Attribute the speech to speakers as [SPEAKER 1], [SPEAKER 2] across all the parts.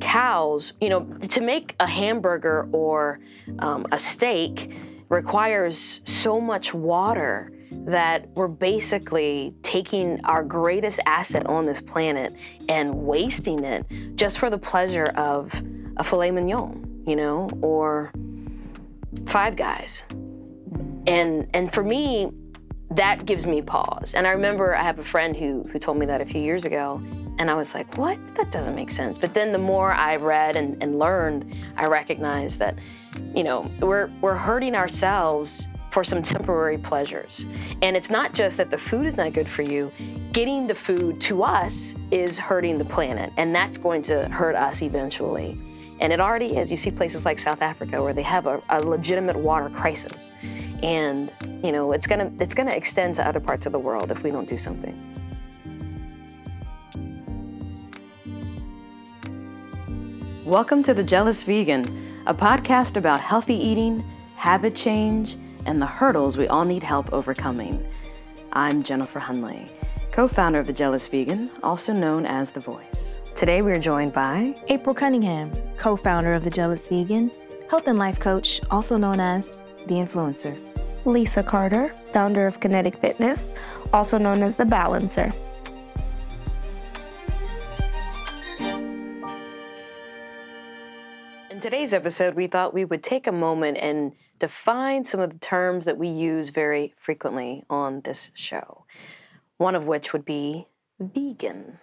[SPEAKER 1] cows, you know, to make a hamburger or um, a steak requires so much water that we're basically taking our greatest asset on this planet and wasting it just for the pleasure of a filet mignon, you know, or five guys. And and for me, that gives me pause. And I remember I have a friend who who told me that a few years ago. And I was like, what? That doesn't make sense. But then the more I read and, and learned, I recognized that, you know, we're we're hurting ourselves for some temporary pleasures. And it's not just that the food is not good for you, getting the food to us is hurting the planet, and that's going to hurt us eventually. And it already is. You see places like South Africa where they have a, a legitimate water crisis. And, you know, it's gonna it's gonna extend to other parts of the world if we don't do something. Welcome to The Jealous Vegan, a podcast about healthy eating, habit change, and the hurdles we all need help overcoming. I'm Jennifer Hunley, co founder of The Jealous Vegan, also known as The Voice. Today we are joined by
[SPEAKER 2] April Cunningham, co founder of The Jealous Vegan, health and life coach, also known as The Influencer.
[SPEAKER 3] Lisa Carter, founder of Kinetic Fitness, also known as The Balancer.
[SPEAKER 1] Today's episode, we thought we would take a moment and define some of the terms that we use very frequently on this show. One of which would be vegan.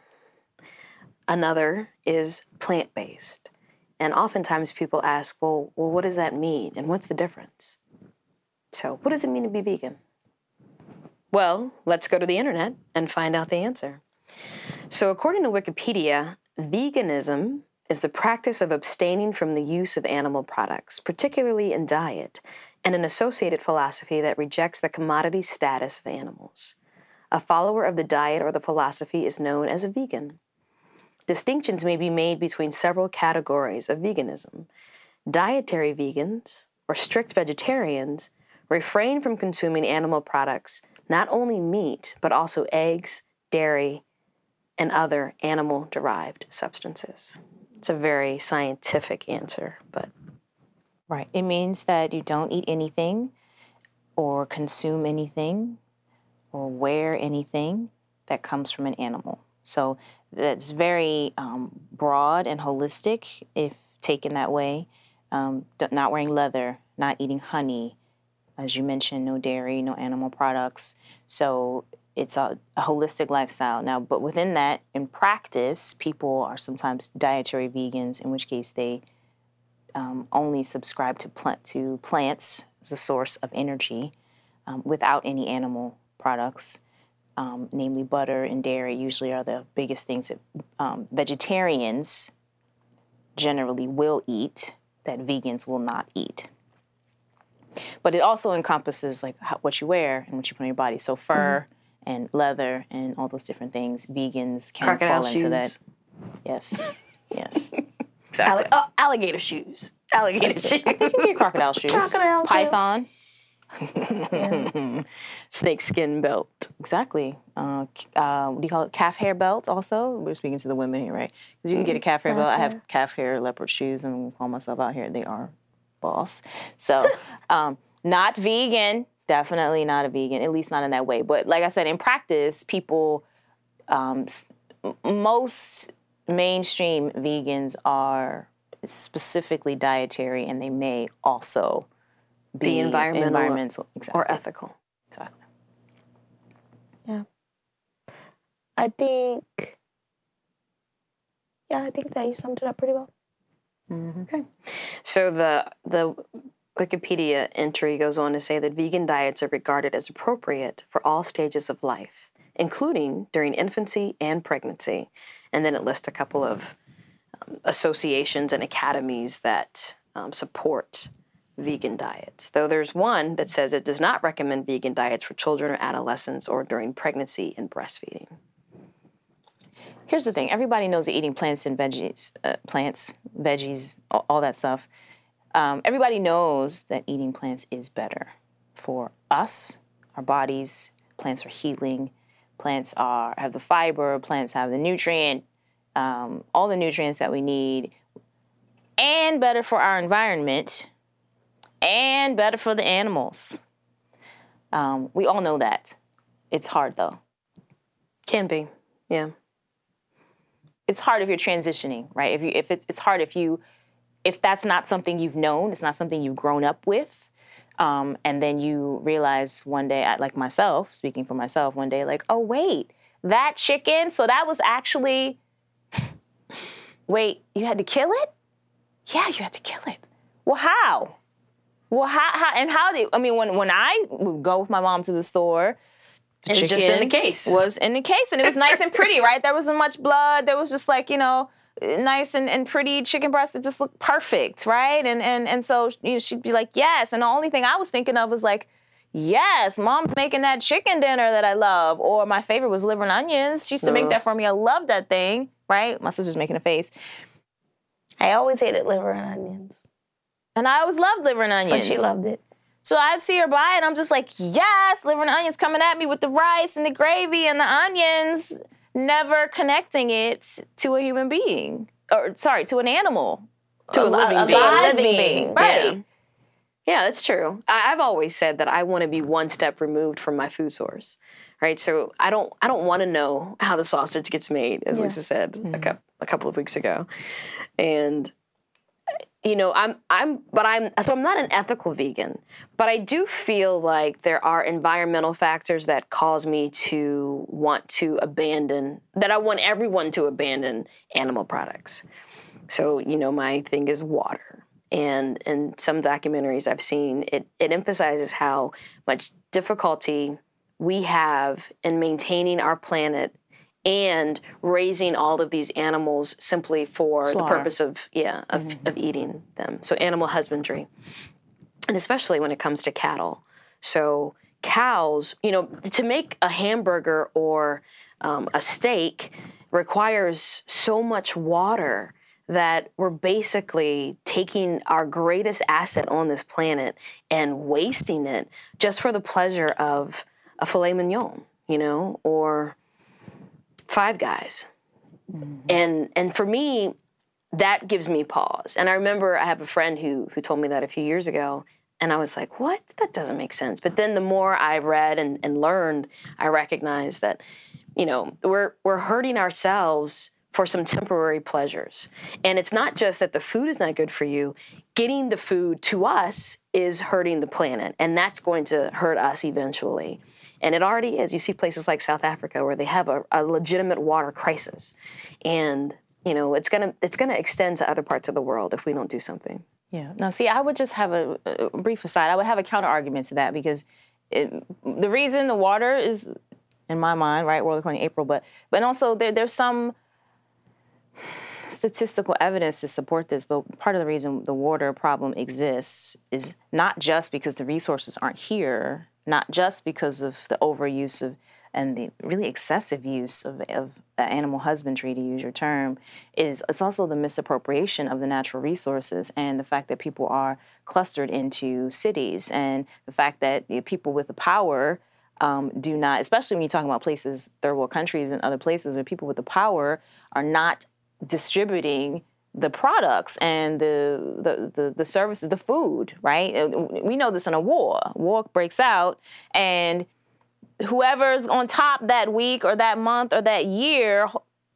[SPEAKER 1] Another is plant based. And oftentimes people ask, well, well, what does that mean? And what's the difference? So, what does it mean to be vegan? Well, let's go to the internet and find out the answer. So, according to Wikipedia, veganism is the practice of abstaining from the use of animal products, particularly in diet, and an associated philosophy that rejects the commodity status of animals. A follower of the diet or the philosophy is known as a vegan. Distinctions may be made between several categories of veganism. Dietary vegans, or strict vegetarians, refrain from consuming animal products, not only meat, but also eggs, dairy, and other animal derived substances. It's a very scientific answer, but.
[SPEAKER 2] Right. It means that you don't eat anything or consume anything or wear anything that comes from an animal. So that's very um, broad and holistic if taken that way. Um, not wearing leather, not eating honey, as you mentioned, no dairy, no animal products. So it's a, a, holistic lifestyle now but within that in practice people are sometimes dietary vegans in which case they um, only subscribe to plant to plants as a source of energy um, without any animal products um, namely butter and dairy, usually are the biggest things that um, vegetarians generally will eat that vegans will not eat. But it also encompasses like what you wear and what you put on your body. So fur mm-hmm. And leather and all those different things. Vegans can
[SPEAKER 1] Crocodile
[SPEAKER 2] fall
[SPEAKER 1] shoes.
[SPEAKER 2] into that. Yes, yes.
[SPEAKER 1] Exactly. oh, alligator shoes. Alligator shoes.
[SPEAKER 2] You can get crocodile shoes.
[SPEAKER 3] Crocodile
[SPEAKER 2] Python.
[SPEAKER 1] yeah. Snake skin belt.
[SPEAKER 2] Exactly. Uh, uh, what do you call it? Calf hair belt. Also, we're speaking to the women here, right? Because you can get a calf hair belt. I have calf hair leopard shoes, and call myself out here. They are boss. So, um, not vegan. Definitely not a vegan. At least not in that way. But like I said, in practice, people, um, most mainstream vegans are specifically dietary, and they may also be,
[SPEAKER 1] be environmental,
[SPEAKER 2] environmental
[SPEAKER 1] exactly. or ethical.
[SPEAKER 2] Exactly.
[SPEAKER 3] Yeah. I think. Yeah, I think that you summed it up pretty well.
[SPEAKER 1] Mm-hmm. Okay. So the the Wikipedia entry goes on to say that vegan diets are regarded as appropriate for all stages of life, including during infancy and pregnancy. And then it lists a couple of um, associations and academies that um, support vegan diets, though there's one that says it does not recommend vegan diets for children or adolescents or during pregnancy and breastfeeding.
[SPEAKER 2] Here's the thing everybody knows that eating plants and veggies, uh, plants, veggies, all, all that stuff, um, everybody knows that eating plants is better for us, our bodies. Plants are healing. Plants are have the fiber. Plants have the nutrient, um, all the nutrients that we need and better for our environment and better for the animals. Um, we all know that. It's hard though.
[SPEAKER 1] Can be, yeah.
[SPEAKER 2] It's hard if you're transitioning, right? If you if it, it's hard if you if that's not something you've known, it's not something you've grown up with, um, and then you realize one day, like myself, speaking for myself, one day, like, oh wait, that chicken. So that was actually. Wait, you had to kill it? Yeah, you had to kill it. Well, how? Well, how, how and how did I mean when when I would go with my mom to the store, the
[SPEAKER 1] It was just in the case.
[SPEAKER 2] Was in the case, and it was nice and pretty, right? There wasn't much blood. There was just like you know, nice and, and pretty chicken breast that just looked perfect, right? And and and so you know, she'd be like, yes. And the only thing I was thinking of was like, yes, mom's making that chicken dinner that I love. Or my favorite was liver and onions. She used to make that for me. I love that thing, right? My sister's making a face.
[SPEAKER 3] I always hated liver and onions,
[SPEAKER 2] And I always loved liver and
[SPEAKER 3] but
[SPEAKER 2] onions.
[SPEAKER 3] she loved it.
[SPEAKER 2] So I'd see her buy it, and I'm just like, yes, liver and onions coming at me with the rice and the gravy and the onions, never connecting it to a human being. Or, sorry, to an animal.
[SPEAKER 1] To a living being.
[SPEAKER 2] live
[SPEAKER 3] Living being,
[SPEAKER 2] Right.
[SPEAKER 1] Yeah. Yeah, that's true. I, I've always said that I want to be one step removed from my food source, right? So I don't, I don't want to know how the sausage gets made, as Lisa said a, mm. cou- a couple of weeks ago, and you know, I'm, I'm, but I'm, so I'm not an ethical vegan, but I do feel like there are environmental factors that cause me to want to abandon, that I want everyone to abandon animal products. So, you know, my thing is water. And in some documentaries I've seen, it, it emphasizes how much difficulty we have in maintaining our planet and raising all of these animals simply for the purpose of yeah of, of eating them. So animal husbandry. And especially when it comes to cattle. So cows you know to make a hamburger or um, a steak requires so much water that we're basically taking our greatest asset on this planet and wasting it just for the pleasure of a filet mignon you know or Five Guys. And and for me, that gives me pause. And I remember I have a friend who who told me that a few years ago, and I was like, "What? That doesn't make sense." But then the more I read and, and learned, I recognized that, you know, we're we're hurting ourselves for some temporary pleasures. And it's not just that the food is not good for you. Getting the food to us is hurting the planet, and that's going to hurt us eventually. And it already is. You see places like South Africa where they have a, a legitimate water crisis, and you know it's gonna it's gonna extend to other parts of the world if we don't do something.
[SPEAKER 2] Yeah. Now, see, I would just have a, a brief aside. I would have a counter argument to that because it, the reason the water is, in my mind, right, World According to April, but but also there, there's some statistical evidence to support this. But part of the reason the water problem exists is not just because the resources aren't here, not just because of the overuse of and the really excessive use of, of animal husbandry, to use your term, is it's also the misappropriation of the natural resources and the fact that people are clustered into cities and the fact that you know, people with the power um, do not, especially when you're talking about places, third world countries and other places where people with the power are not distributing the products and the, the, the, the services, the food, right? We know this in a war. War breaks out and whoever's on top that week or that month or that year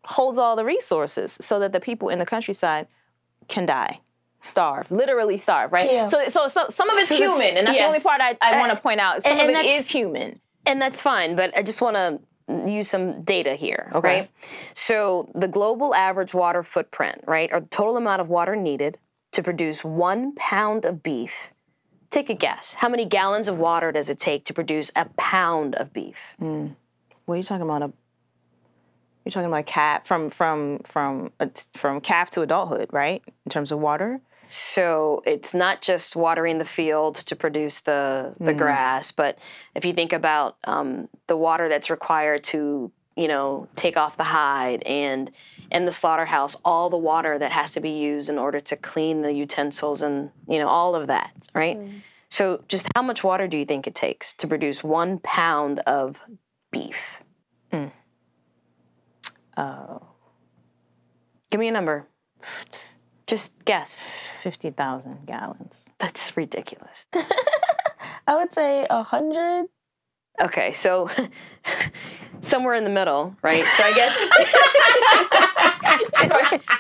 [SPEAKER 2] holds all the resources so that the people in the countryside can die starve literally starve right
[SPEAKER 3] Yeah.
[SPEAKER 2] so, so so some of it's
[SPEAKER 1] So
[SPEAKER 2] human and that's the only part i, I want to point out some
[SPEAKER 1] and- and
[SPEAKER 2] it
[SPEAKER 1] that's-
[SPEAKER 2] human
[SPEAKER 1] And that's fine, but I just want to use some data here,
[SPEAKER 2] Okay.
[SPEAKER 1] right? So the global average water footprint, right, or the total amount of water needed to produce one pound of beef. Take a guess. How many gallons of water does it take to produce a pound of beef? Hmm.
[SPEAKER 2] what are you talking about a you're talking about calf from from from from calf to adulthood right in terms of water
[SPEAKER 1] So it's not just watering the field to produce the the mm. grass, but if you think about um, the water that's required to you know take off the hide and in the slaughterhouse, all the water that has to be used in order to clean the utensils and you know all of that, right? Mm-hmm. So just how much water do you think it takes to produce one pound of beef? Mm.
[SPEAKER 2] oh
[SPEAKER 1] Give me a number. Just guess.
[SPEAKER 2] 50,000 gallons.
[SPEAKER 1] That's ridiculous.
[SPEAKER 2] I would say a 100.
[SPEAKER 1] Okay, so somewhere in the middle, right? So I guess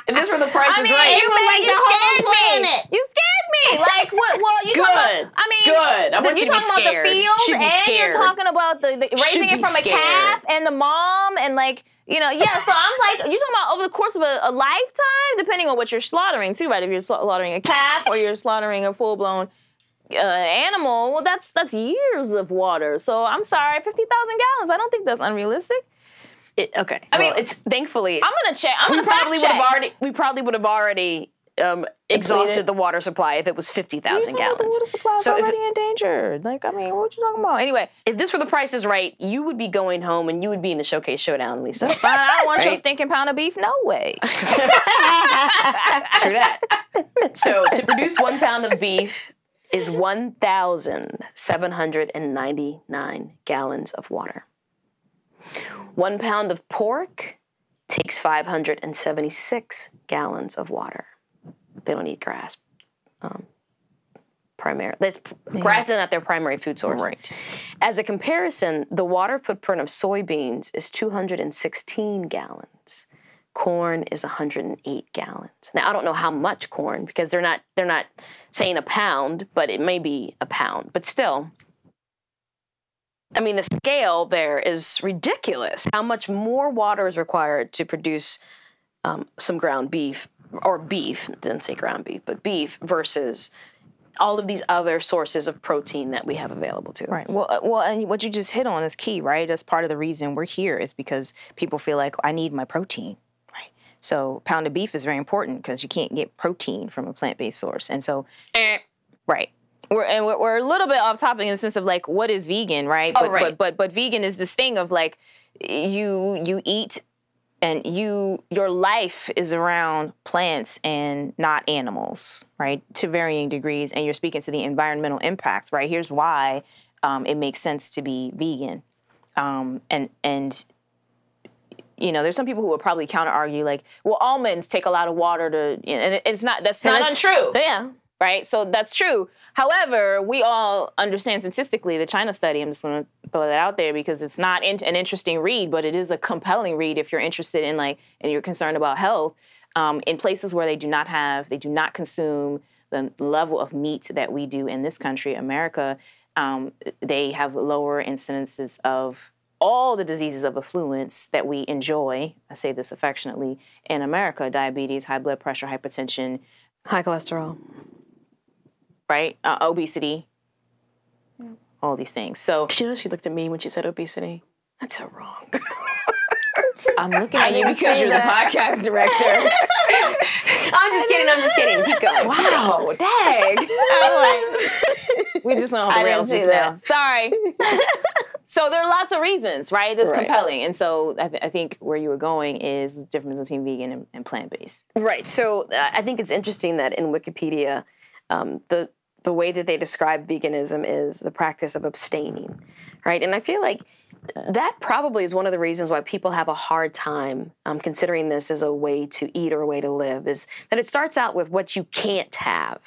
[SPEAKER 1] if this were the price
[SPEAKER 2] I
[SPEAKER 1] is
[SPEAKER 2] mean,
[SPEAKER 1] right.
[SPEAKER 2] you,
[SPEAKER 3] like
[SPEAKER 2] you
[SPEAKER 3] the whole
[SPEAKER 2] scared me.
[SPEAKER 3] planet.
[SPEAKER 2] You scared me. Like what? Well, you
[SPEAKER 1] Good.
[SPEAKER 2] about? I mean,
[SPEAKER 1] Good. I want you be
[SPEAKER 2] talking
[SPEAKER 1] scared.
[SPEAKER 2] about the field, and
[SPEAKER 1] scared.
[SPEAKER 2] you're talking about the, the raising it from
[SPEAKER 1] scared.
[SPEAKER 2] a calf and the mom, and like you know, yeah. So I'm like, you're talking about over the course of a, a lifetime, depending on what you're slaughtering too, right? If you're slaughtering a calf or you're slaughtering a full blown. Uh, animal, well, that's that's years of water. So I'm sorry, fifty thousand gallons. I don't think that's unrealistic.
[SPEAKER 1] It- okay.
[SPEAKER 2] I mean,
[SPEAKER 1] mean, it's thankfully
[SPEAKER 2] I'm gonna check. I'm gonna
[SPEAKER 1] probably would have already we probably would have already um, exhausted the water supply if it was fifty thousand
[SPEAKER 2] The
[SPEAKER 1] gallons.
[SPEAKER 2] water supply
[SPEAKER 1] So if-
[SPEAKER 2] already endangered. Like, I mean, what you talking about? Anyway,
[SPEAKER 1] If this were the price is right, you would be going home and you would be in the showcase showdown, Lisa.
[SPEAKER 2] that's fine. I don't want your stinking pound of beef. No way.
[SPEAKER 1] True that. So to produce one pound of beef is 1,799 gallons of water. One pound of pork takes 576 gallons of water. They don't eat grass. Um, primary. That's, Grass is not their primary food source.
[SPEAKER 2] Right.
[SPEAKER 1] As a comparison, the water footprint of soybeans is 216 gallons. Corn is 108 gallons. Now I don't know how much corn because they're not they're not saying a pound, but it may be a pound. But still, I mean the scale there is ridiculous. How much more water is required to produce um, some ground beef or beef? Didn't say ground beef, but beef versus all of these other sources of protein that we have available to us.
[SPEAKER 2] Right. Well, uh, well, and what you just hit on is key, right? That's part of the reason we're here is because people feel like I need my protein, right? So pound of beef is very important because you can't get protein from a plant-based source, and so
[SPEAKER 1] Eh.
[SPEAKER 2] right. We're, and we're, we're a little bit off topic in the sense of like what is vegan, right?
[SPEAKER 1] Oh,
[SPEAKER 2] but,
[SPEAKER 1] right.
[SPEAKER 2] but but but vegan is this thing of like you you eat and you your life is around plants and not animals right to varying degrees and you're speaking to the environmental impacts right? Here's why um, it makes sense to be vegan. Um, and and you know there's some people who will probably counter argue like well almonds take a lot of water to you know, and it's not that's not
[SPEAKER 1] That's-
[SPEAKER 2] untrue.
[SPEAKER 1] Yeah.
[SPEAKER 2] Right? So that's true. However, we all understand statistically the China study. I'm just going to throw that out there because it's not in- an interesting read, but it is a compelling read if you're interested in like and you're concerned about health. Um, in places where they do not have, they do not consume the level of meat that we do in this country, America. Um, they have lower incidences of all the diseases of affluence that we enjoy. I say this affectionately in America: diabetes, high blood pressure, hypertension,
[SPEAKER 1] High cholesterol.
[SPEAKER 2] Right? Uh, obesity, all these things. So
[SPEAKER 1] Did you know she looked at me when she said obesity? That's so wrong.
[SPEAKER 2] I'm looking at you because you're the podcast director.
[SPEAKER 1] I'm just kidding. I'm just kidding. Keep going.
[SPEAKER 2] wow, dang. we just went off the rails just now. Sorry. so there are lots of reasons, right? That's
[SPEAKER 1] Right.
[SPEAKER 2] compelling. And so I, th- I think where you were going is the difference between vegan and, and plant based.
[SPEAKER 1] Right. So uh, I think it's interesting that in Wikipedia, um, the the way that they describe veganism is the practice of abstaining, right? And I feel like that probably is one of the reasons why people have a hard time um, considering this as a way to eat or a way to live is that it starts out with what you can't have,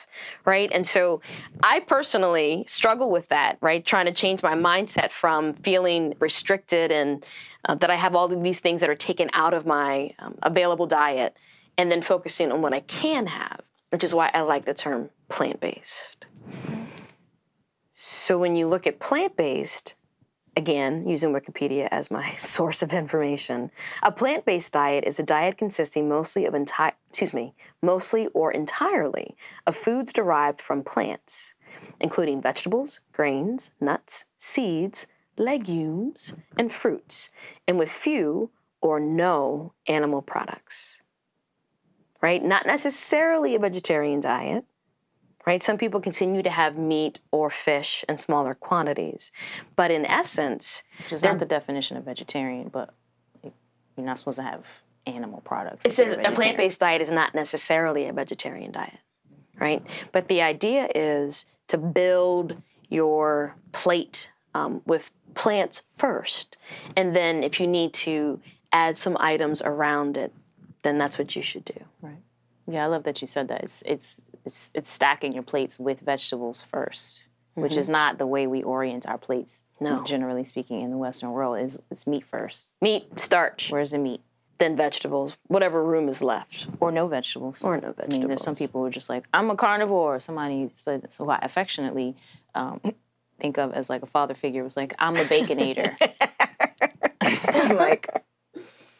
[SPEAKER 1] right? And so I personally struggle with that, right? Trying to change my mindset from feeling restricted and uh, that I have all of these things that are taken out of my um, available diet and then focusing on what I can have, which is why I like the term plant based. So when you look at plant based, again, using Wikipedia as my source of information, a plant based diet is a diet consisting mostly of entire, excuse me, mostly or entirely of foods derived from plants, including vegetables, grains, nuts, seeds, legumes, and fruits, and with few or no animal products right? Not necessarily a vegetarian diet, right? Some people continue to have meat or fish in smaller quantities, but in essence,
[SPEAKER 2] Which is not the definition of vegetarian, but you're not supposed to have animal products.
[SPEAKER 1] it says a plant based diet is not necessarily a vegetarian diet, right? But the idea is to build your plate um, with plants first, and then if you need to add some items around it, then that's what you should do.
[SPEAKER 2] Right. Yeah, I love that you said that. It's it's it's it's stacking your plates with vegetables 1st which is not the way we orient our plates.
[SPEAKER 1] No.
[SPEAKER 2] generally speaking, in the Western world, is it's meat first.
[SPEAKER 1] Meat, starch,
[SPEAKER 2] Where's the meat?
[SPEAKER 1] then vegetables, whatever room is left.
[SPEAKER 2] Or no vegetables.
[SPEAKER 1] Or no
[SPEAKER 2] I mean, there's some people who are just like, I'm a carnivore. Somebody, so I affectionately um, think of as like a father figure was like, I'm a baconator. Like,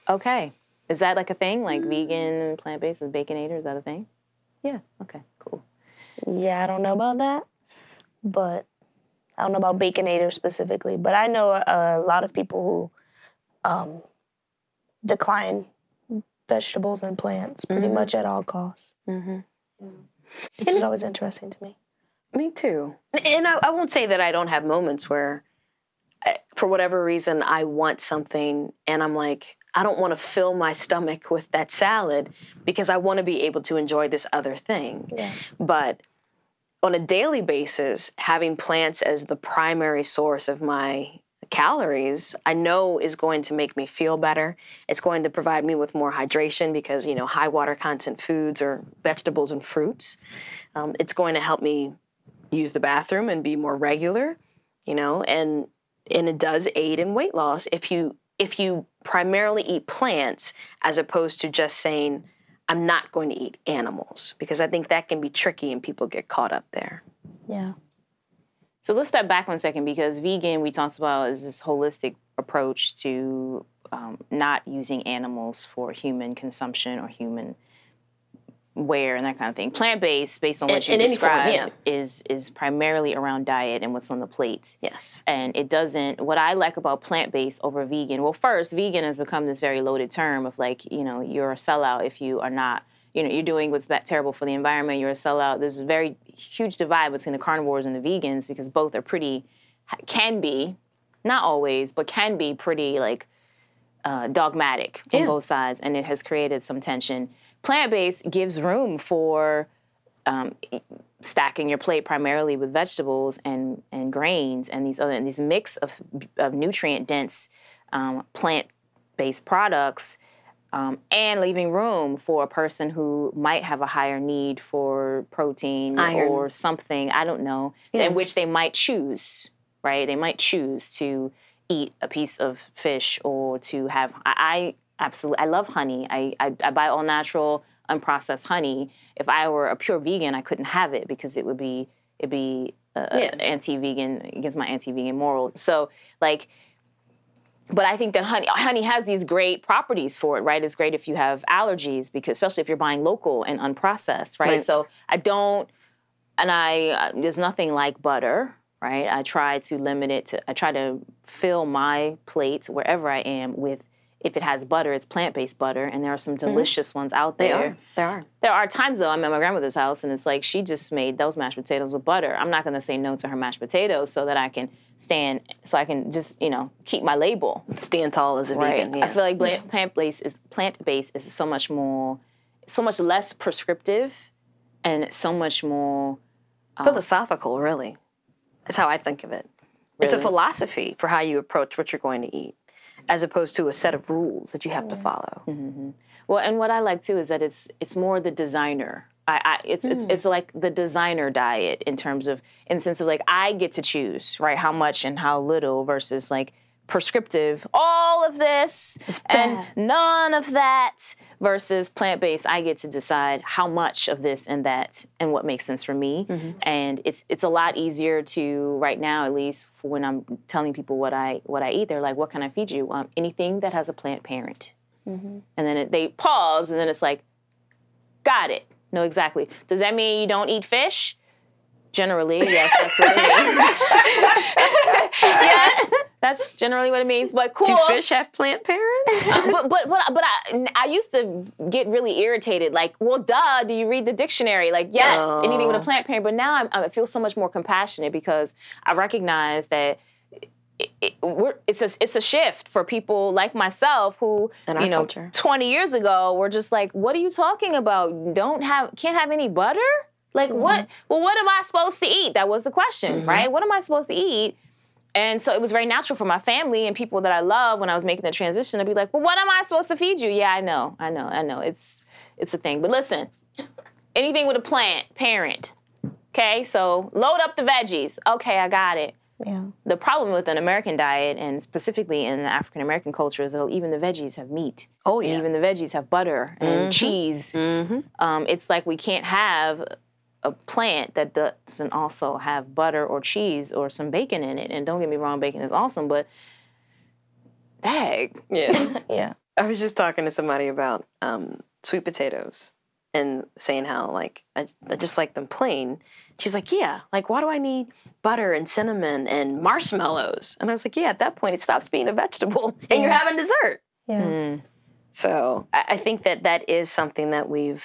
[SPEAKER 2] okay. Is that like a thing? Like vegan, and plant based is baconator? Is that a thing? Yeah. Okay. Cool.
[SPEAKER 3] Yeah, I don't know about that, but I don't know about Baconator specifically. But I know a, a lot of people who um, decline vegetables and plants pretty much at all costs,
[SPEAKER 1] Mm-hmm.
[SPEAKER 3] which is always interesting to me.
[SPEAKER 1] Me too. And I, I won't say that I don't have moments where, I, for whatever reason, I want something and I'm like, I don't want to fill my stomach with that salad because I want to be able to enjoy this other thing.
[SPEAKER 3] Yeah.
[SPEAKER 1] But on a daily basis, having plants as the primary source of my calories, I know is going to make me feel better. It's going to provide me with more hydration because, you know, high water content foods or vegetables and fruits. Um, it's going to help me use the bathroom and be more regular, you know, and and it does aid in weight loss if you if you primarily eat plants as opposed to just saying I'm not going to eat animals because I think that can be tricky and people get caught up there.
[SPEAKER 3] Yeah.
[SPEAKER 2] So let's step back one second because vegan, we talked about, is this holistic approach to um, not using animals for human consumption or human wear and that kind of thing. Plant based, based on what
[SPEAKER 1] In-
[SPEAKER 2] you
[SPEAKER 1] in any form,
[SPEAKER 2] described, is is primarily around diet and what's on the plate.
[SPEAKER 1] Yes.
[SPEAKER 2] And it doesn't. What I like about plant based over vegan. Well, first, vegan has become this very loaded term of like, you know, you're a sellout if you are not. You know, you're doing what's bad, terrible for the environment. You're a sellout. There's a very huge divide between the carnivores and the vegans because both are pretty, can be, not always, but can be pretty like uh, dogmatic on both sides, and it has created some tension. Plant based gives room for um, stacking your plate primarily with vegetables and and grains and these other and these mix of, of nutrient dense um, plant based products. Um, and leaving room for a person who might have a higher need for protein
[SPEAKER 1] Iron.
[SPEAKER 2] or something, I don't know,
[SPEAKER 1] Yeah.
[SPEAKER 2] in which they might choose, right? They might choose to eat a piece of fish or to have. I absolutely, I love honey. I, I, I buy all natural, unprocessed honey. If I were a pure vegan, I couldn't have it because it would be, it'd be uh,
[SPEAKER 1] Yeah.
[SPEAKER 2] anti-vegan against my anti-vegan moral. So like, but I think that honey honey has these great properties for it, right? It's great if you have allergies because especially if you're buying local and unprocessed, right?
[SPEAKER 1] Right.
[SPEAKER 2] So I don't and I uh, there's nothing like butter, right? I try to limit it to I try to fill my plate wherever I am with if it has butter, it's plant-based butter and there are some mm-hmm. delicious ones out
[SPEAKER 1] They
[SPEAKER 2] there.
[SPEAKER 1] are. There are.
[SPEAKER 2] There are times though I'm at my grandmother's house and it's like she just made those mashed potatoes with butter. I'm not going to say no to her mashed potatoes so that I can stand so I can just, you know, keep my label.
[SPEAKER 1] Stand tall as a
[SPEAKER 2] Right.
[SPEAKER 1] vegan. Yeah.
[SPEAKER 2] I feel like bla- plant-based is plant-based is so much more so much less prescriptive and so much more um,
[SPEAKER 1] philosophical, really. That's how I think of it. It's a philosophy for how you approach what you're going to eat, as opposed to a set of rules that you have to follow. Mm-hmm, mm-hmm.
[SPEAKER 2] Well, and what I like too is that it's it's more the designer. I, I it's it's hmm. it's like the designer diet in terms of in sense of like I get to choose right how much and how little versus like prescriptive all of this and none of that versus plant based I get to decide how much of this and that and what makes sense for me and it's it's a lot easier to right now at least when I'm telling people what I what I eat they're like what can I feed you um, anything that has a plant parent and then it, they pause, and then it's like, got it. No, exactly. Does that mean you don't eat fish? Generally, yes, that's what it means. yes, that's generally what it means. But cool.
[SPEAKER 1] Do fish have plant parents?
[SPEAKER 2] but but but but I, I used to get really irritated. Like, well, duh. Do you read the dictionary? Like, yes, anything with a plant parent. But now I'm, I feel so much more compassionate because I recognize that it, it, we're, it's a it's a shift for people like myself who you know
[SPEAKER 1] culture.
[SPEAKER 2] 20 years ago were just like, what are you talking about? Don't have can't have any butter? Like what? Mm-hmm. Well, what am I supposed to eat? That was the question, mm-hmm. right? What am I supposed to eat? And so it was very natural for my family and people that I love when I was making the transition to be like, well, what am I supposed to feed you? Yeah, I know, I know, I know. It's it's a thing. But listen, anything with a plant, parent. Okay, so load up the veggies. Okay, I got it.
[SPEAKER 3] Yeah.
[SPEAKER 2] The problem with an American diet, and specifically in the African American culture, is that even the veggies have meat.
[SPEAKER 1] Oh,
[SPEAKER 2] And
[SPEAKER 1] yeah.
[SPEAKER 2] even the veggies have butter and cheese.
[SPEAKER 1] Mm-hmm.
[SPEAKER 2] Um, it's like we can't have a plant that doesn't also have butter or cheese or some bacon in it. And don't get me wrong, bacon is awesome, but dag.
[SPEAKER 1] Yeah.
[SPEAKER 3] Yeah.
[SPEAKER 1] I was just talking to somebody about um, sweet potatoes and saying how like I, I just like them plain. She's like, yeah, like why do I need butter and cinnamon and marshmallows? And I was like, yeah, at that point it stops being a vegetable and you're having dessert.
[SPEAKER 3] Yeah.
[SPEAKER 2] Mm.
[SPEAKER 1] So I, I think that that is something that we've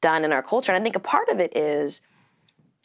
[SPEAKER 1] done in our culture, and I think a part of it is,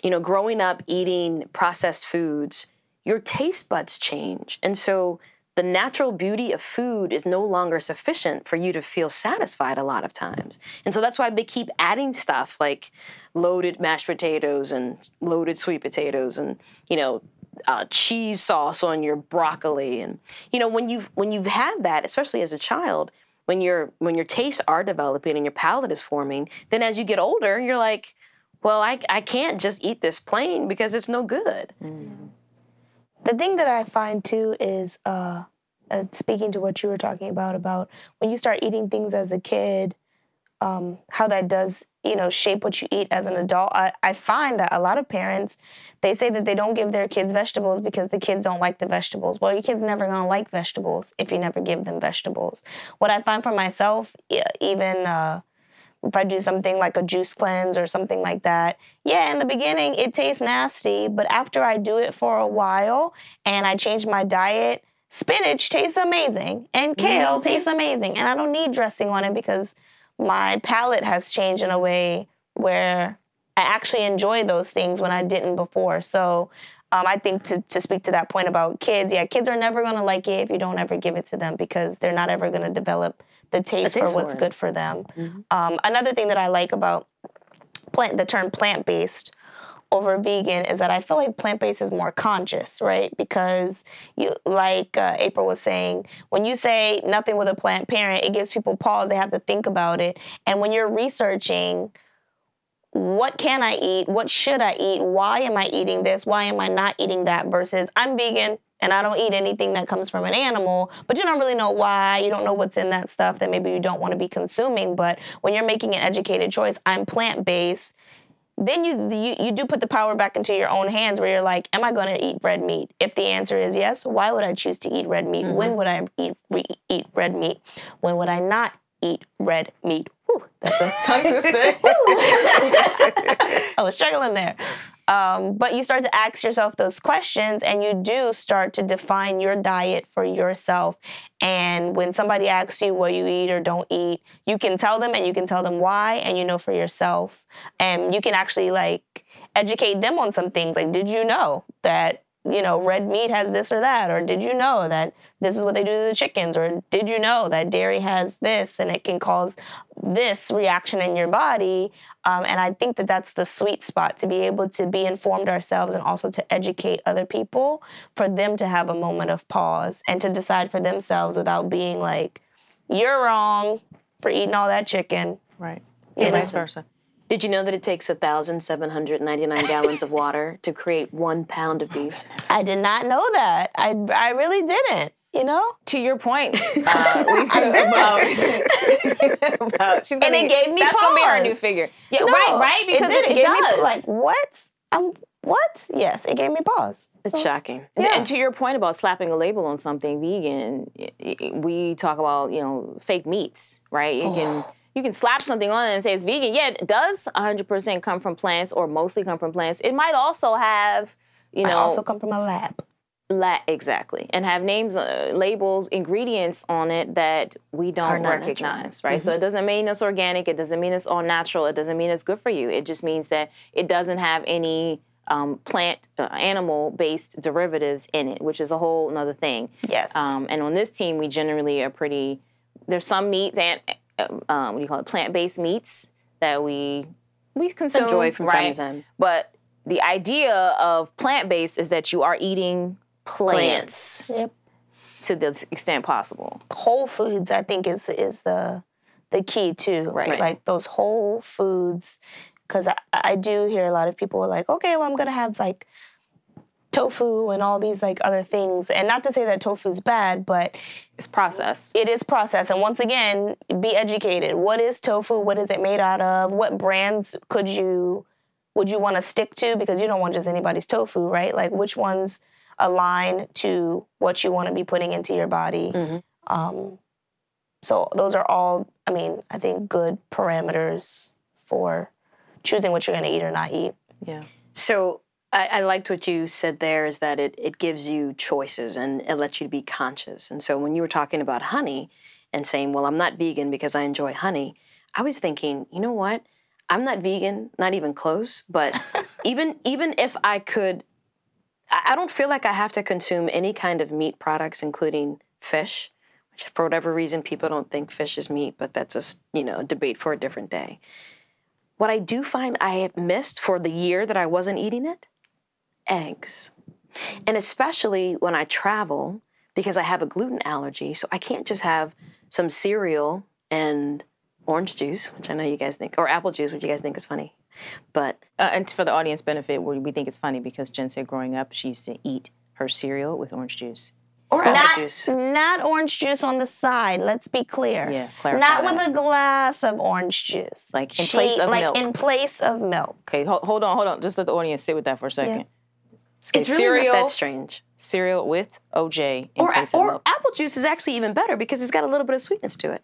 [SPEAKER 1] you know, growing up eating processed foods, your taste buds change, and so the natural beauty of food is no longer sufficient for you to feel satisfied a lot of times. And so that's why they keep adding stuff like loaded mashed potatoes and loaded sweet potatoes and, you know, uh, cheese sauce on your broccoli. And, you know, when you've, when you've had that, especially as a child, when your when your tastes are developing and your palate is forming, then as you get older, you're like, well, I, I can't just eat this plain because it's no good.
[SPEAKER 3] The thing that I find too is uh, uh, speaking to what you were talking about about when you start eating things as a kid, um, how that does you know shape what you eat as an adult. I, I find that a lot of parents they say that they don't give their kids vegetables because the kids don't like the vegetables. Well, your kid's never gonna like vegetables if you never give them vegetables. What I find for myself, even. Uh, if I do something like a juice cleanse or something like that, yeah, in the beginning it tastes nasty, but after I do it for a while and I change my diet, spinach tastes amazing and kale tastes amazing. And I don't need dressing on it because my palate has changed in a way where I actually enjoy those things when I didn't before. So um, I think to, to speak to that point about kids, yeah, kids are never going to like it if you don't ever give it to them because they're not ever going to develop the taste for what's
[SPEAKER 1] for
[SPEAKER 3] good for them. Um, another thing that I like about plant the term plant based over vegan is that I feel like plant based is more conscious, right? Because you, like uh, April was saying, when you say nothing with a plant parent, it gives people pause. They have to think about it. And when you're researching, what can I eat? What should I eat? Why am I eating this? Why am I not eating that? Versus I'm vegan and I don't eat anything that comes from an animal, but you don't really know why. You don't know what's in that stuff that maybe you don't want to be consuming. But when you're making an educated choice, I'm plant based. Then you, you you do put the power back into your own hands, where you're like, "Am I going to eat red meat?" If the answer is yes, why would I choose to eat red meat? When mm-hmm. would I eat re- eat red meat? When would I not eat red meat? Whew, that's a tongue twister. I was struggling there. Um, but you start to ask yourself those questions and you do start to define your diet for yourself. And when somebody asks you what you eat or don't eat, you can tell them and you can tell them why and you know for yourself. And you can actually like educate them on some things. Like, did you know that you know, red meat has this or that, or did you know that this is what they do to the chickens, or did you know that dairy has this and it can cause this reaction in your body? Um, and I think that that's the sweet spot to be able to be informed ourselves and also to educate other people for them to have a moment of pause and to decide for themselves without being like, you're wrong for eating all that chicken.
[SPEAKER 2] Right. And vice versa.
[SPEAKER 1] Did you know that it takes 1,799 gallons of water to create one pound of beef?
[SPEAKER 3] I did not know that. I, I really didn't, you know?
[SPEAKER 2] To your point, uh, Lisa, about, about she's
[SPEAKER 3] And
[SPEAKER 2] gonna-
[SPEAKER 3] it gave me
[SPEAKER 2] that's gonna be her
[SPEAKER 3] pause.
[SPEAKER 2] new figure. Yeah,
[SPEAKER 3] No,
[SPEAKER 2] right, right. Because
[SPEAKER 3] it,
[SPEAKER 2] it,
[SPEAKER 3] did.
[SPEAKER 2] it
[SPEAKER 3] gave
[SPEAKER 2] does.
[SPEAKER 3] me like what? Um, what? Yes, it gave me pause.
[SPEAKER 1] It's shocking.
[SPEAKER 2] And-
[SPEAKER 3] Yeah.
[SPEAKER 2] And to your point about slapping a label on something vegan, i- i- we talk about you know fake meats, right? You can you can slap something on it and say it's vegan. Yeah, it does 100% come from plants or mostly come from plants. It might also have you
[SPEAKER 3] I
[SPEAKER 2] know
[SPEAKER 3] also come from a lab.
[SPEAKER 2] la- exactly and have names, uh, labels, ingredients on it that we don't recognize, right? So it doesn't mean it's organic. It doesn't mean it's all natural. It doesn't mean it's good for you. It just means that it doesn't have any um, plant, uh, animal-based derivatives in it, which is a whole another thing.
[SPEAKER 3] Yes.
[SPEAKER 2] Um, and on this team, we generally are pretty. There's some meat and um, what do you call it? Plant-based meats that we we consume.
[SPEAKER 1] Enjoy from
[SPEAKER 2] right?
[SPEAKER 1] time to time.
[SPEAKER 2] But the idea of plant-based is that you are eating plants
[SPEAKER 3] yep.
[SPEAKER 2] to the extent possible.
[SPEAKER 3] Whole foods, I think, is is the the key too.
[SPEAKER 2] Right.
[SPEAKER 3] Like those whole foods because I, I do hear a lot of people are like, okay, well, I'm gonna have like tofu and all these like other things, and not to say that tofu's bad, but
[SPEAKER 2] It's processed.
[SPEAKER 3] it is processed. And once again, be educated. What is tofu? What is it made out of? What brands could you would you want to stick to? Because you don't want just anybody's tofu, right? Like which ones align to what you want to be putting into your body.
[SPEAKER 1] Mhm.
[SPEAKER 3] Um, so those are all, I mean, I think good parameters for choosing what you're going to eat or not eat.
[SPEAKER 2] Yeah.
[SPEAKER 1] So I, I liked what you said there is that it, it gives you choices and it lets you be conscious. And so when you were talking about honey and saying, well, I'm not vegan because I enjoy honey, I was thinking, you know what? I'm not vegan, not even close, but even even if I could I I don't feel like I have to consume any kind of meat products, including fish, which for whatever reason people don't think fish is meat, but that's a you know debate for a different day. What I do find I have missed for the year that I wasn't eating it, eggs, and especially when I travel because I have a gluten allergy, so I can't just have some cereal and orange juice, which I know you guys think, or apple juice, which you guys think is funny, but
[SPEAKER 2] Uh, and for the audience benefit, we we think it's funny because Jen said growing up she used to eat her cereal with orange juice.
[SPEAKER 1] or apple
[SPEAKER 3] Not,
[SPEAKER 1] juice.
[SPEAKER 3] not orange juice on the side. Let's be clear.
[SPEAKER 2] Yeah, clarify
[SPEAKER 3] Not
[SPEAKER 2] that.
[SPEAKER 3] with a glass of orange juice.
[SPEAKER 2] Like in place of
[SPEAKER 3] like
[SPEAKER 2] milk.
[SPEAKER 3] in place of milk.
[SPEAKER 2] Okay, hold, hold on, hold on. Just let the audience sit with that for a second. Okay,
[SPEAKER 1] It's really
[SPEAKER 2] cereal,
[SPEAKER 1] not that strange.
[SPEAKER 2] cereal with OJ in
[SPEAKER 1] Or,
[SPEAKER 2] place of
[SPEAKER 1] or apple juice is actually even better because it's got a little bit of sweetness to it.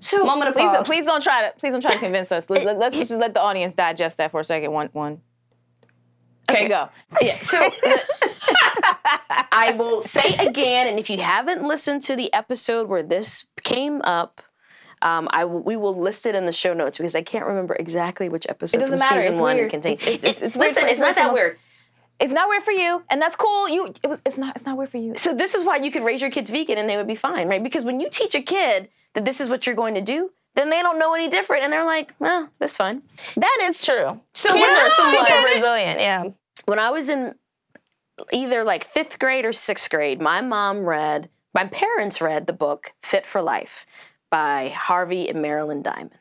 [SPEAKER 1] So
[SPEAKER 3] Moment of
[SPEAKER 2] Please,
[SPEAKER 3] pause.
[SPEAKER 2] please don't try to please don't try to convince us. Let, let, us just let the audience digest that for a second. One, one. Okay, go.
[SPEAKER 1] Yeah. So I will say again, and if you haven't listened to the episode where this came up, um, I we will list it in the show notes because I can't remember exactly which episode
[SPEAKER 2] doesn't
[SPEAKER 1] from
[SPEAKER 2] matter,
[SPEAKER 1] season
[SPEAKER 2] it's
[SPEAKER 1] one
[SPEAKER 2] weird.
[SPEAKER 1] it contains.
[SPEAKER 2] It's- it's- it's
[SPEAKER 1] It-
[SPEAKER 2] weird
[SPEAKER 1] listen, it's
[SPEAKER 2] it's
[SPEAKER 1] not that weird.
[SPEAKER 2] It's not weird for you, and that's cool. You, it was, it's not, it's not weird for you.
[SPEAKER 1] So this is why you could raise your kids vegan and they would be fine, right? Because when you teach a kid that this is what you're going to do, then they don't know any different, and they're like, "Well, that's fine."
[SPEAKER 3] That is true.
[SPEAKER 1] So
[SPEAKER 3] Kids are super
[SPEAKER 1] was-
[SPEAKER 3] resilient. Yeah.
[SPEAKER 1] when I was in either like fifth grade or sixth grade, my mom read, my parents read the book Fit for Life by Harvey and Marilyn Diamond.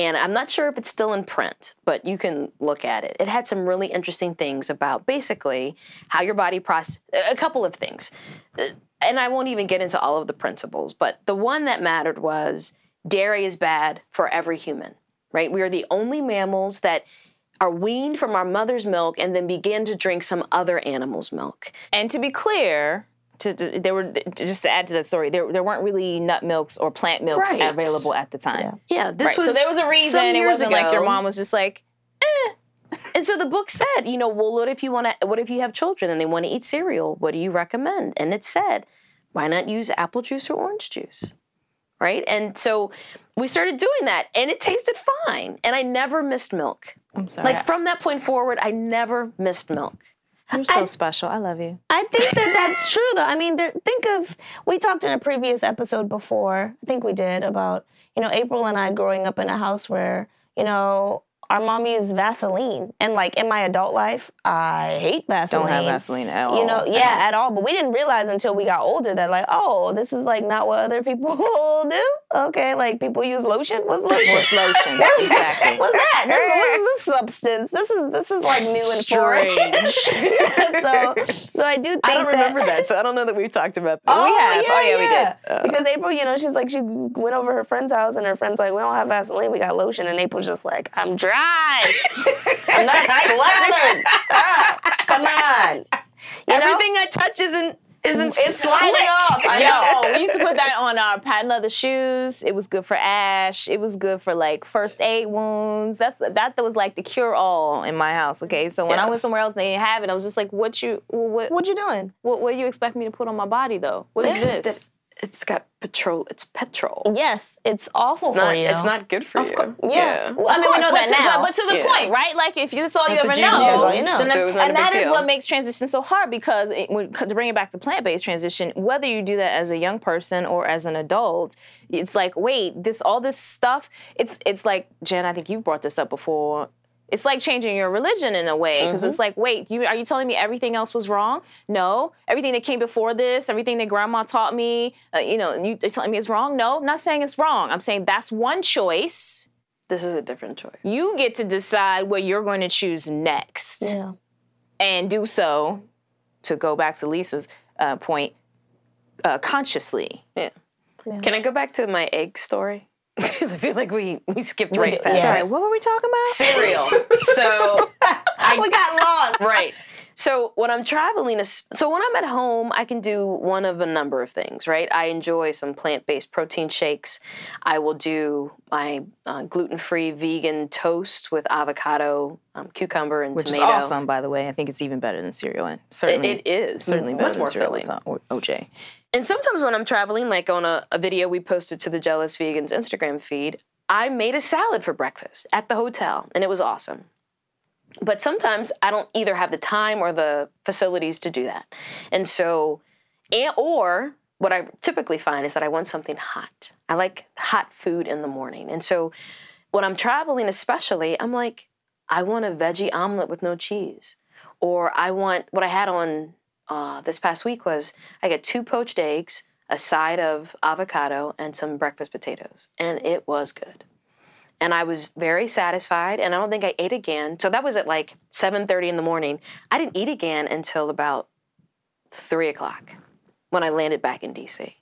[SPEAKER 1] And I'm not sure if it's still in print, but you can look at it. It had some really interesting things about basically how your body process a couple of things. Uh, And I won't even get into all of the principles, but the one that mattered was dairy is bad for every human, right? We are the only mammals that are weaned from our mother's milk and then begin to drink some other animal's milk.
[SPEAKER 2] And to be clear, to, there were just to add to that story, there there weren't really nut milks or plant milks
[SPEAKER 1] Right.
[SPEAKER 2] available at the time.
[SPEAKER 1] Yeah, this
[SPEAKER 2] Right.
[SPEAKER 1] was
[SPEAKER 2] so there was a reason. It wasn't like your mom was just like, eh.
[SPEAKER 1] And so the book said, you know, well, what if you want to? What if you have children and they want to eat cereal? What do you recommend? And it said, why not use apple juice or orange juice, right? And so we started doing that, and it tasted fine. And I never missed milk.
[SPEAKER 2] I'm sorry.
[SPEAKER 1] Like from that point forward, I never missed milk.
[SPEAKER 2] You're so special. I love you.
[SPEAKER 3] I think that that's true, though. I mean, there, think of we talked in a previous episode before. I think we did about you know April and I growing up in a house where you know our mom used Vaseline, and like in my adult life, I hate Vaseline.
[SPEAKER 2] Don't have Vaseline at all.
[SPEAKER 3] You know, yeah, at all. But we didn't realize until we got older that like, oh, this is like not what other people do. Okay, like people use lotion. What's lotion?
[SPEAKER 2] What's lotion? exactly.
[SPEAKER 3] What's that? This, what is this substance? This is this is like new and foreign. so so I do think
[SPEAKER 1] I don't
[SPEAKER 3] that,
[SPEAKER 1] remember that, so I don't know that we've talked about that.
[SPEAKER 3] Oh,
[SPEAKER 2] We have. Oh, yeah, we did.
[SPEAKER 3] because April, you know, she's like, she went over her friend's house, and her friend's like, we don't have Vaseline, we got lotion, and April's just like, I'm dry. I'm not slathered. Ah, Come on. You know?
[SPEAKER 1] Everything I touch isn't isn't
[SPEAKER 3] it's sliding
[SPEAKER 1] slick.
[SPEAKER 3] off. I know.
[SPEAKER 2] We used to put that on our patent leather shoes. It was good for ash. It was good for like first aid wounds. That's that was like the cure all in my house. Okay, so when I went somewhere else and they didn't have it, I was just like, "What you what
[SPEAKER 3] What you doing?
[SPEAKER 2] what, what do you expect me to put on my body though? What is this?"
[SPEAKER 1] That It's got petrol. It's petrol.
[SPEAKER 3] Yes, it's awful
[SPEAKER 1] It's
[SPEAKER 3] for
[SPEAKER 1] not,
[SPEAKER 3] you.
[SPEAKER 1] it's not good for you.
[SPEAKER 3] Yeah. Well, I mean,
[SPEAKER 2] Of
[SPEAKER 3] we know that
[SPEAKER 2] but to,
[SPEAKER 3] now.
[SPEAKER 2] But to the
[SPEAKER 1] Yeah.
[SPEAKER 2] point, right? Like if that's all
[SPEAKER 1] That's
[SPEAKER 2] you
[SPEAKER 1] what
[SPEAKER 2] ever
[SPEAKER 1] you
[SPEAKER 2] know,
[SPEAKER 1] knew. That's all
[SPEAKER 3] you know.
[SPEAKER 2] then
[SPEAKER 1] So
[SPEAKER 2] that's-
[SPEAKER 1] it was not a
[SPEAKER 2] and that
[SPEAKER 1] big
[SPEAKER 2] is
[SPEAKER 1] deal.
[SPEAKER 2] what makes transition so hard because it, when, to bring it back to plant-based transition, whether you do that as a young person or as an adult, it's like, wait, this all this stuff. It's it's like Jen. I think you brought this up before. It's like changing your religion in a way because it's like, wait, you are you telling me everything else was wrong? No, everything that came before this, everything that grandma taught me, uh, you know, you, you're telling me it's wrong. No, I'm not saying it's wrong. I'm saying that's one choice
[SPEAKER 1] This is a different choice.
[SPEAKER 2] You get to decide what you're going to choose next
[SPEAKER 3] Yeah.
[SPEAKER 2] and do so, to go back to Lisa's uh, point, uh, consciously.
[SPEAKER 1] Yeah. Can I go back to my egg story? Because I feel like we we skipped right
[SPEAKER 2] did-
[SPEAKER 1] past
[SPEAKER 2] Sorry, what were we talking about?
[SPEAKER 1] Cereal. so
[SPEAKER 3] we got lost.
[SPEAKER 1] right. So when I'm traveling, so when I'm at home, I can do one of a number of things, right? I enjoy some plant-based protein shakes. I will do my uh, gluten-free vegan toast with avocado, um, cucumber, and
[SPEAKER 2] Which
[SPEAKER 1] tomato.
[SPEAKER 2] is awesome, by the way. I think it's even better than cereal. And certainly,
[SPEAKER 1] It, it is
[SPEAKER 2] certainly
[SPEAKER 1] much
[SPEAKER 2] better than
[SPEAKER 1] more
[SPEAKER 2] cereal
[SPEAKER 1] filling.
[SPEAKER 2] with uh, OJ.
[SPEAKER 1] And sometimes when I'm traveling, like on a, a video we posted to the Jealous Vegans Instagram feed, I made a salad for breakfast at the hotel, and it was awesome. But sometimes I don't either have the time or the facilities to do that. And so, and, or what I typically find is that I want something hot. I like hot food in the morning. And so when I'm traveling, especially, I'm like, I want a veggie omelet with no cheese. Or I want what I had on uh, this past week was I got two poached eggs, a side of avocado, and some breakfast potatoes. And it was good. And I was very satisfied, and I don't think I ate again. So that was at like 7:30 in the morning. I didn't eat again until about three o'clock when I landed back in DC.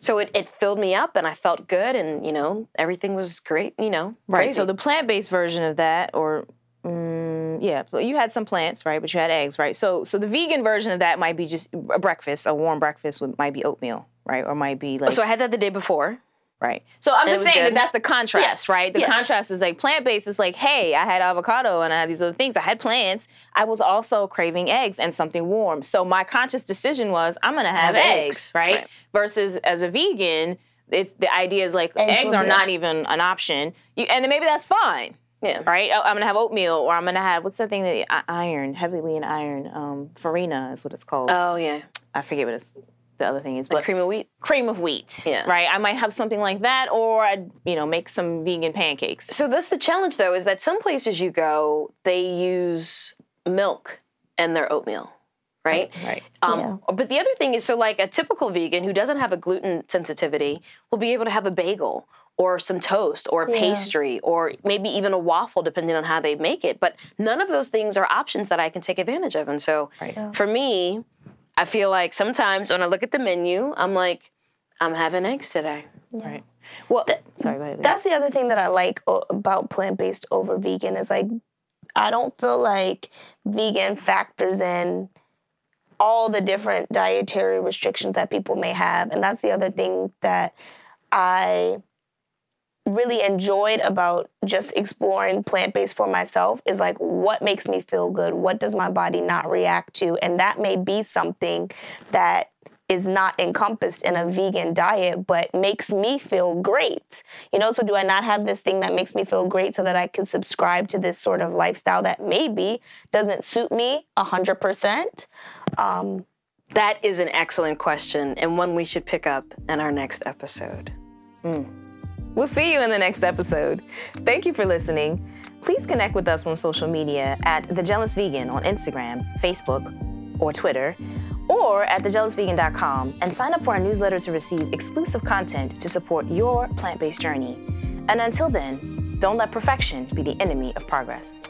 [SPEAKER 1] So it, it filled me up, and I felt good, and you know everything was great. You know,
[SPEAKER 2] Right. So the plant-based version of that, or mm, yeah, you had some plants, right? But you had eggs, right? So so the vegan version of that might be just a breakfast, a warm breakfast with might be oatmeal, right? Or might be like
[SPEAKER 1] so I had that the day before.
[SPEAKER 2] Right. So I'm
[SPEAKER 1] it
[SPEAKER 2] just saying that that's the contrast,
[SPEAKER 1] Yes,
[SPEAKER 2] right? The
[SPEAKER 1] yes.
[SPEAKER 2] contrast is like plant-based is like, hey, I had avocado and I had these other things. I had plants. I was also craving eggs and something warm. So my conscious decision was I'm gonna have,
[SPEAKER 1] Have
[SPEAKER 2] eggs,
[SPEAKER 1] eggs,
[SPEAKER 2] right?
[SPEAKER 1] right.
[SPEAKER 2] Versus as a vegan. The idea is like
[SPEAKER 3] Eggs
[SPEAKER 2] eggs are not even an option, you, and maybe that's fine
[SPEAKER 1] Yeah.
[SPEAKER 2] right? I- I'm gonna have oatmeal, or I'm gonna have what's that thing that I- iron, heavily in iron, um, farina is what it's called.
[SPEAKER 1] Oh yeah.
[SPEAKER 2] I forget what it's, the other thing is, but
[SPEAKER 1] Like cream of wheat.
[SPEAKER 2] cream of wheat.
[SPEAKER 1] Yeah.
[SPEAKER 2] Right. I might have something like that, or I'd you know make some vegan pancakes.
[SPEAKER 1] So that's the challenge, though, is that some places you go, they use milk in their oatmeal, right?
[SPEAKER 2] Right.
[SPEAKER 1] Um, But the other thing is, so like a typical vegan who doesn't have a gluten sensitivity will be able to have a bagel or some toast or a pastry or maybe even a waffle, depending on how they make it. But none of those things are options that I can take advantage of. And so
[SPEAKER 2] Right.
[SPEAKER 1] for me, I feel like sometimes when I look at the menu, I'm like, I'm having eggs today.
[SPEAKER 2] Right. Well, sorry. Go ahead.
[SPEAKER 3] That's the other thing that I like o- about plant based over vegan is like I don't feel like vegan factors in all the different dietary restrictions that people may have. And that's the other thing that I really enjoyed about just exploring plant based for myself is like what makes me feel good? What does my body not react to? And that may be something that is not encompassed in a vegan diet, but makes me feel great. You know, so do I not have this thing that makes me feel great so that I can subscribe to this sort of lifestyle that maybe doesn't suit me 100%? Um,
[SPEAKER 1] That is an excellent question and one we should pick up in our next episode.
[SPEAKER 2] We'll see you in the next episode. Thank you for listening. Please connect with us on social media at The Jealous Vegan on Instagram, Facebook, or Twitter, or at thejealousvegan.com and sign up for our newsletter to receive exclusive content to support your plant based journey. And until then, don't let perfection be the enemy of progress.